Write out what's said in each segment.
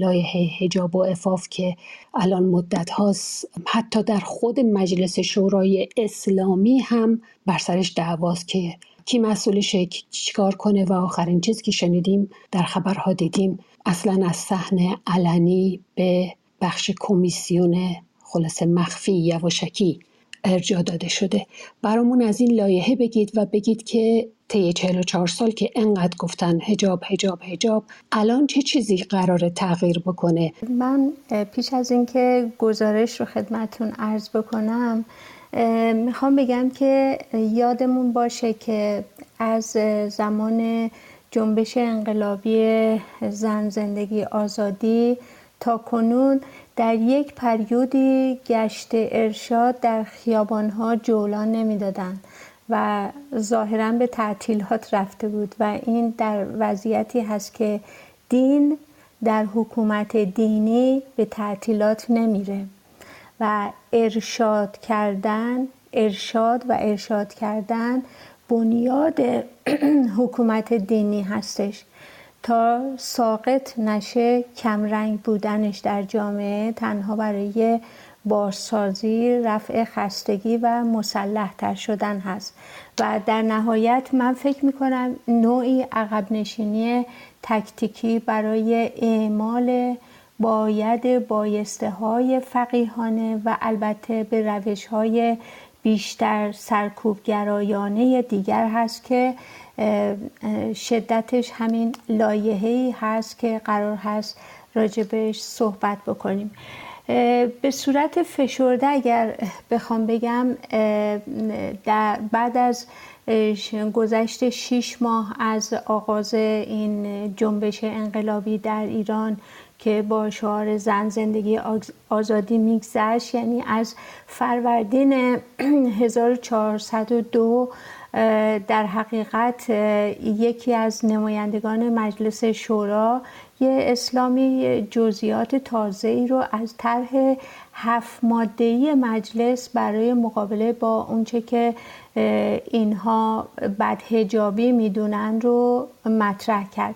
لایحه هجاب و افاف که الان مدت هاست. حتی در خود مجلس شورای اسلامی هم بر سرش دعواست که کی مسئولشه چیکار کنه و آخرین چیزی که شنیدیم در خبرها دیدیم اصلا از صحنه علنی به بخش کمیسیون خلاصه مخفی یواشکی ارجا داده شده. برامون از این لایحه بگید و بگید که طی 44 سال که انقدر گفتن هجاب هجاب هجاب الان چه چیزی قرار تغییر بکنه؟ من پیش از اینکه گزارش رو خدمتون عرض بکنم می‌خوام بگم که یادمون باشه که از زمان جنبش انقلابی زن زندگی آزادی تا کنون در یک پریودی گشت ارشاد در خیابانها جولان نمی‌دادند و ظاهرا به تعطیلات رفته بود و این در وضعیتی هست که دین در حکومت دینی به تعطیلات نمیره و ارشاد کردن ارشاد و ارشاد کردن بنیاد حکومت دینی هستش. تا ساقط نشه کمرنگ بودنش در جامعه تنها برای بازسازی رفع خستگی و مسلح تر شدن هست. و در نهایت من فکر می کنم نوعی عقب نشینی تکتیکی برای اعمال باید بایسته های فقیهانه و البته به روش های بیشتر سرکوبگرایانه دیگر هست که شدتش همین لایحه‌ای هست که قرار هست راجبش صحبت بکنیم. به صورت فشرده اگر بخوام بگم بعد از گذشت شیش ماه از آغاز این جنبش انقلابی در ایران که با شعار زن زندگی آزادی میگذشت یعنی از فروردین 1402 در حقیقت یکی از نمایندگان مجلس شورا یه اسلامی جزئیات تازه ای رو از طرح هفت ماده مجلس برای مقابله با اونچه که اینها بدهجابی می‌دونن رو مطرح کرد.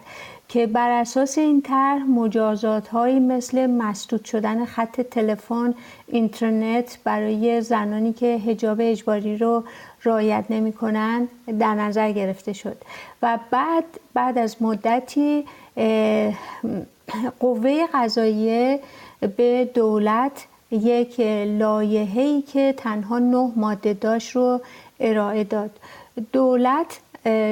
که بر اساس این طرح مجازات هایی مثل مسدود شدن خط تلفن اینترنت برای زنانی که هجاب اجباری رو رعایت نمی کنند در نظر گرفته شد. و بعد بعد از مدتی قوه قضاییه به دولت یک لایحه‌ای که تنها نه ماده داشت رو ارائه داد. دولت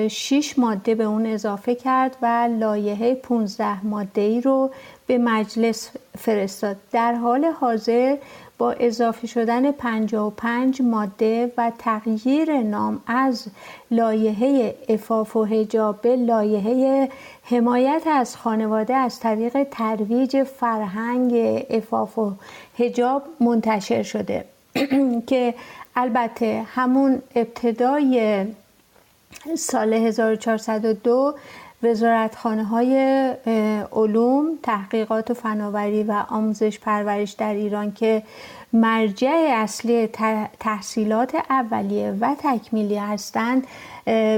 شش ماده به اون اضافه کرد و لایحه 15 ماده ای رو به مجلس فرستاد. در حال حاضر با اضافه شدن 55 ماده و تغییر نام از لایحه افاف و حجاب به لایحه حمایت از خانواده از طریق ترویج فرهنگ افاف و حجاب منتشر شده. که البته همون ابتدای سال 1402 وزارتخانه های علوم تحقیقات و فناوری و آموزش پرورش در ایران که مرجع اصلی تحصیلات اولیه و تکمیلی هستند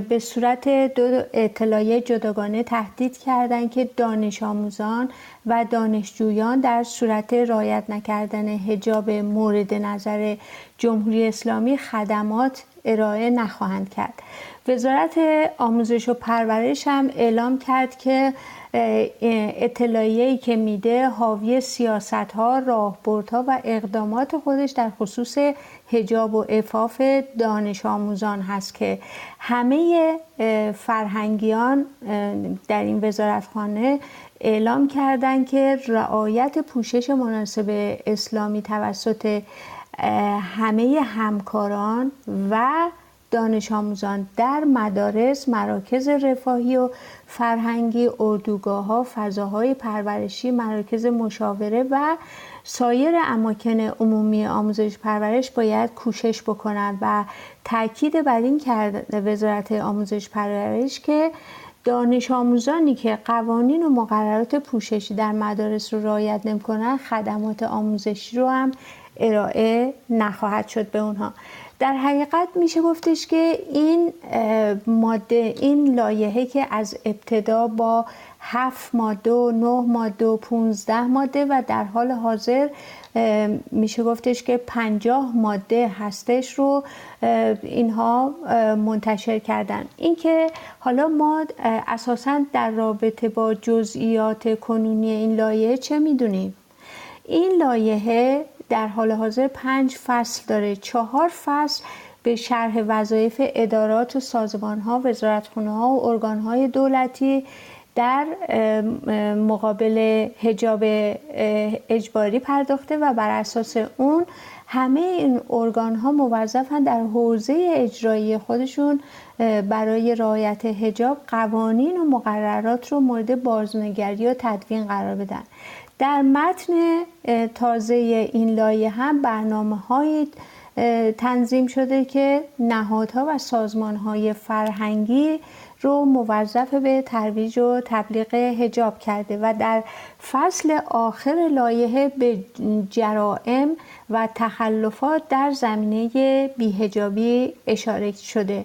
به صورت دو اطلاعیه جداگانه تهدید کردند که دانش آموزان و دانشجویان در صورت رایت نکردن هجاب مورد نظر جمهوری اسلامی خدمات ارائه نخواهند کرد. وزارت آموزش و پرورش هم اعلام کرد که اطلاعیه‌ای که میده حاوی سیاست ها راهبردها و اقدامات خودش در خصوص هجاب و افاف دانش آموزان هست که همه فرهنگیان در این وزارتخانه اعلام کردند که رعایت پوشش مناسب اسلامی توسط همه همکاران و دانش آموزان در مدارس، مراکز رفاهی و فرهنگی، اردوگاه ها، فضاهای پرورشی، مراکز مشاوره و سایر اماکن عمومی آموزش پرورش باید کوشش بکنند و تاکید بر این کرده وزارت آموزش پرورش که دانش آموزانی که قوانین و مقررات پوششی در مدارس رو رعایت نمی‌کنن خدمات آموزشی رو هم ارائه نخواهد شد به اونها. در حقیقت میشه گفتش که این ماده این لایحه که از ابتدا با هفت ماده و نه ماده و پونزده ماده و در حال حاضر میشه گفتش که پنجاه ماده هستش رو اینها منتشر کردن. اینکه حالا ما اساسا در رابطه با جزئیات کنونی این لایه چه می‌دونیم؟ این لایحه در حال حاضر پنج فصل داره. چهار فصل به شرح وظایف ادارات و سازمان ها وزارتخونه ها و ارگان های دولتی در مقابل هجاب اجباری پرداخته و بر اساس اون همه این ارگان ها موظفن در حوزه اجرایی خودشون برای رعایت هجاب قوانین و مقررات رو مورد بازنگری و تدوین قرار بدن. در متن تازه این لایه هم برنامه های تنظیم شده که نهادها و سازمان های فرهنگی رو موظف به ترویج و تبلیغ هجاب کرده و در فصل آخر لایحه به جرائم و تخلفات در زمینه بیهجابی اشاره شده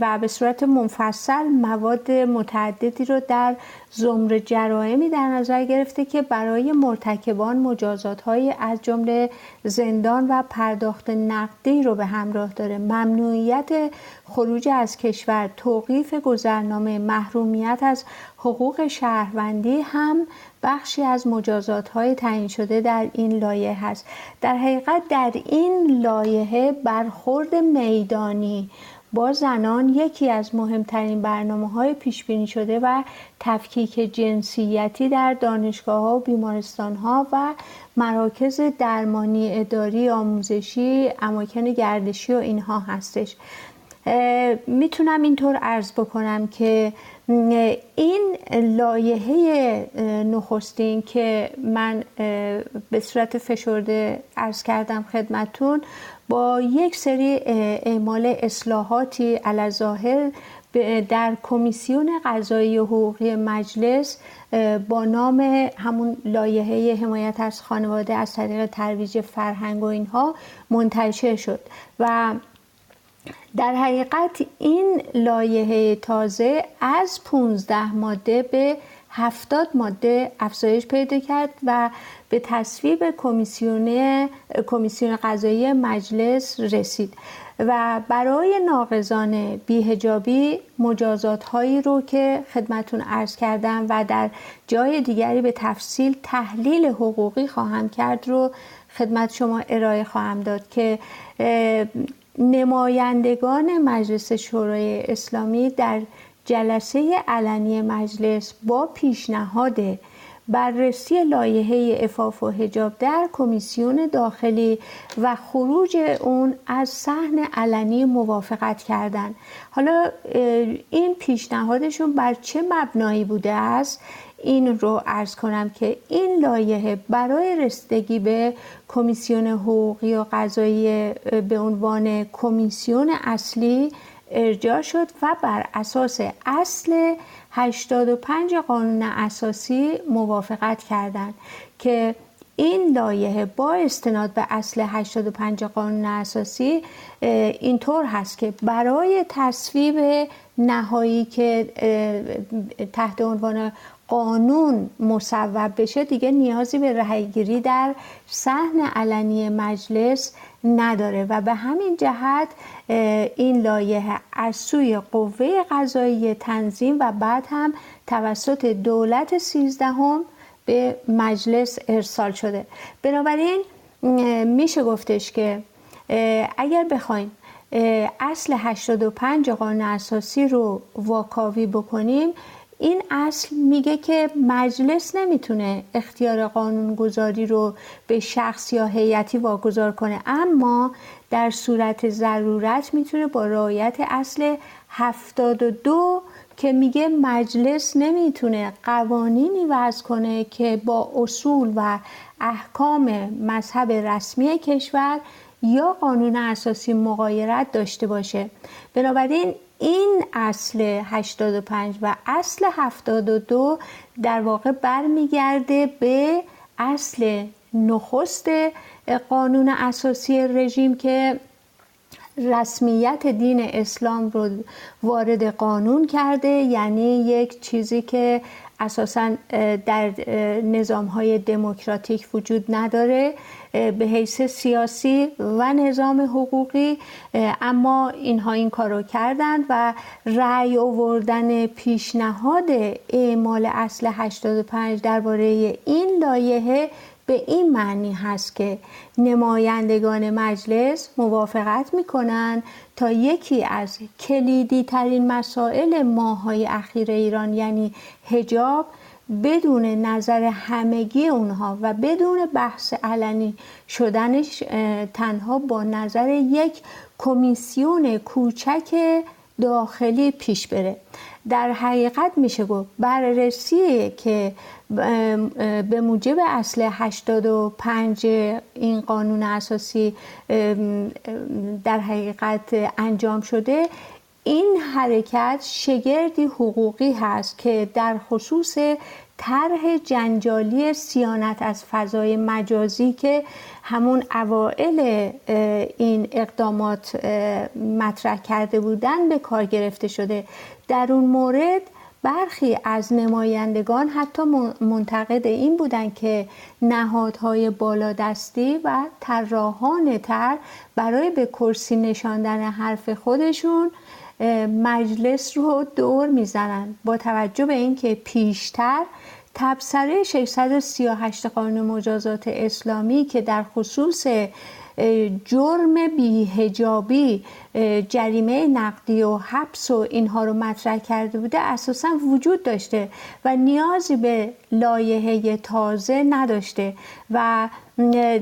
و به صورت منفصل مواد متعددی رو در زمر جرائمی در نظر گرفته که برای مرتکبان مجازات های از جمله زندان و پرداخت نقدی رو به همراه داره. ممنوعیت خروج از کشور توقیف گذرنامه محرومیت از حقوق شهروندی هم بخشی از مجازات های تعیین شده در این لایه هست. در حقیقت در این لایحه برخورد میدانی با زنان یکی از مهمترین برنامه های پیش بینی شده و تفکیک جنسیتی در دانشگاه ها و بیمارستان ها و مراکز درمانی اداری آموزشی اماکن گردشی و اینها هستش. می‌تونم اینطور عرض بکنم که این لایحه نخستین که من به صورت فشرده عرض کردم خدمتون با یک سری اعمال اصلاحاتی ظاهر در کمیسیون قضایی حقوقی مجلس با نام همون لایحه حمایت از خانواده از طریق ترویج فرهنگ و اینها منتشر شد. و در حقیقت این لایحه تازه از 15 ماده به هفتاد ماده افزایش پیدا کرد و به تصویب کمیسیون کمیسیون قضایی مجلس رسید و برای ناقضان بیهجابی مجازات هایی رو که خدمتون عرض کردم و در جای دیگری به تفصیل تحلیل حقوقی خواهم کرد رو خدمت شما ارائه خواهم داد که نمایندگان مجلس شورای اسلامی در جلسه علنی مجلس با پیشنهاد بررسی لایحه افاف و هجاب در کمیسیون داخلی و خروج اون از صحن علنی موافقت کردند. حالا این پیشنهادشون بر چه مبنایی بوده است این رو ارز کنم که این لایحه برای رسیدگی به کمیسیون حقوقی و قضایی به عنوان کمیسیون اصلی ارجاع شد و بر اساس اصل 85 قانون اساسی موافقت کردند که این لایحه با استناد به اصل 85 قانون اساسی اینطور هست که برای تصویب نهایی که تحت عنوان قانون مصوب بشه دیگه نیازی به رهیگیری در صحن علنی مجلس نداره و به همین جهت این لایحه از سوی قوه قضایی تنظیم و بعد هم توسط دولت سیزدهم به مجلس ارسال شده. بنابراین میشه گفتش که اگر بخوایم اصل 85 قانون اساسی رو واکاوی بکنیم این اصل میگه که مجلس نمی‌تونه اختیار قانونگذاری رو به شخص یا هیئتی واگذار کنه. اما در صورت ضرورت می‌تونه با رعایت اصل 72 که میگه مجلس نمی‌تونه قوانینی وضع کنه که با اصول و احکام مذهب رسمی کشور یا قانون اساسی مقایرت داشته باشه. بنابراین این اصل 85 و اصل 72 در واقع برمیگرده به اصل نخست قانون اساسی رژیم که رسمیت دین اسلام رو وارد قانون کرده یعنی یک چیزی که اساسا در نظام های دموکراتیک وجود نداره به حیث سیاسی و نظام حقوقی. اما اینها این کارو کردند و رأی آوردن پیشنهاد اعمال اصل 85 درباره این لایحه به این معنی هست که نمایندگان مجلس موافقت می‌کنن تا یکی از کلیدی ترین مسائل ماهای اخیر ایران یعنی هجاب بدون نظر همگی اونها و بدون بحث علنی شدنش تنها با نظر یک کمیسیون کوچک داخلی پیش بره. در حقیقت میشه گفت بررسی که به موجب اصل 85 این قانون اساسی در حقیقت انجام شده این حرکت شگردی حقوقی هست که در خصوص طرح جنجالی سیانت از فضای مجازی که همون اوائل این اقدامات مطرح کرده بودن به کار گرفته شده. در اون مورد برخی از نمایندگان حتی منتقد این بودند که نهادهای بالادستی و طراحان تر برای به کرسی نشاندن حرف خودشون مجلس رو دور می‌زنن. با توجه به اینکه پیشتر تبصره 638 قانون مجازات اسلامی که در خصوص جرم بیهجابی جریمه نقدی و حبس و اینها رو مطرح کرده بوده اساسا وجود داشته و نیازی به لایحه تازه نداشته و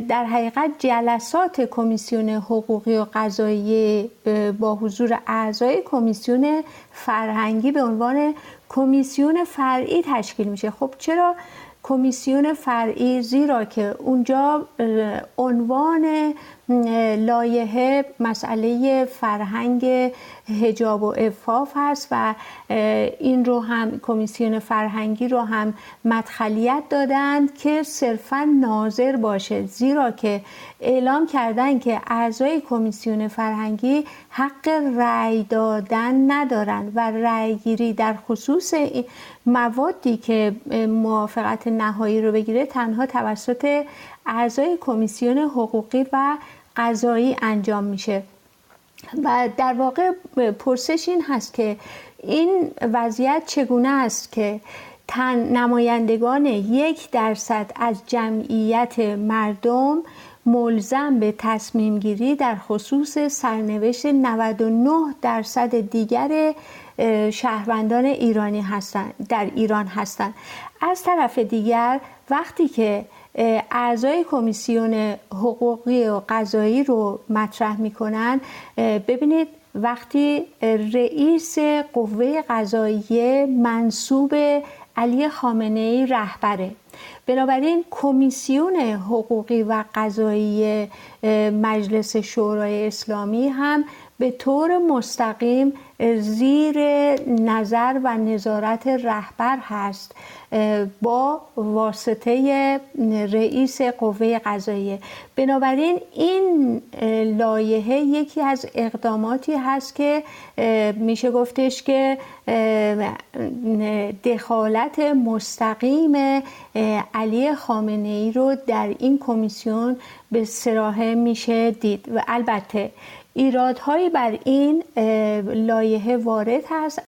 در حقیقت جلسات کمیسیون حقوقی و قضایی با حضور اعضای کمیسیون فرهنگی به عنوان کمیسیون فرعی تشکیل میشه. خب چرا کمیسیون فرعی؟ زیرا که اونجا عنوان لایحه مسئله فرهنگ هجاب و افاف هست و این رو هم کمیسیون فرهنگی رو هم مدخلیت دادند که صرفا ناظر باشه. زیرا که اعلام کردن که اعضای کمیسیون فرهنگی حق رأی دادن ندارند و رأی گیری در خصوص موادی که موافقت نهایی رو بگیره تنها توسط اعضای کمیسیون حقوقی و قضایی انجام میشه. و در واقع پرسش این هست که این وضعیت چگونه است که تن نمایندگان یک درصد از جمعیت مردم ملزم به تصمیم گیری در خصوص سرنوشت 99 درصد دیگر شهروندان ایرانی هستند در ایران هستند از طرف دیگر وقتی که اعضای کمیسیون حقوقی و قضایی رو مطرح می‌کنن. ببینید وقتی رئیس قوه قضایی منصوب علی خامنه ای رهبره بنابراین کمیسیون حقوقی و قضایی مجلس شورای اسلامی هم به طور مستقیم زیر نظر و نظارت رهبر هست با واسطه رئیس قوه قضاییه. بنابراین این لایحه یکی از اقداماتی هست که میشه گفتش که دخالت مستقیم علی خامنه ای رو در این کمیسیون به سراحه میشه دید. و البته ایرادهایی بر این لایحه وارد هست.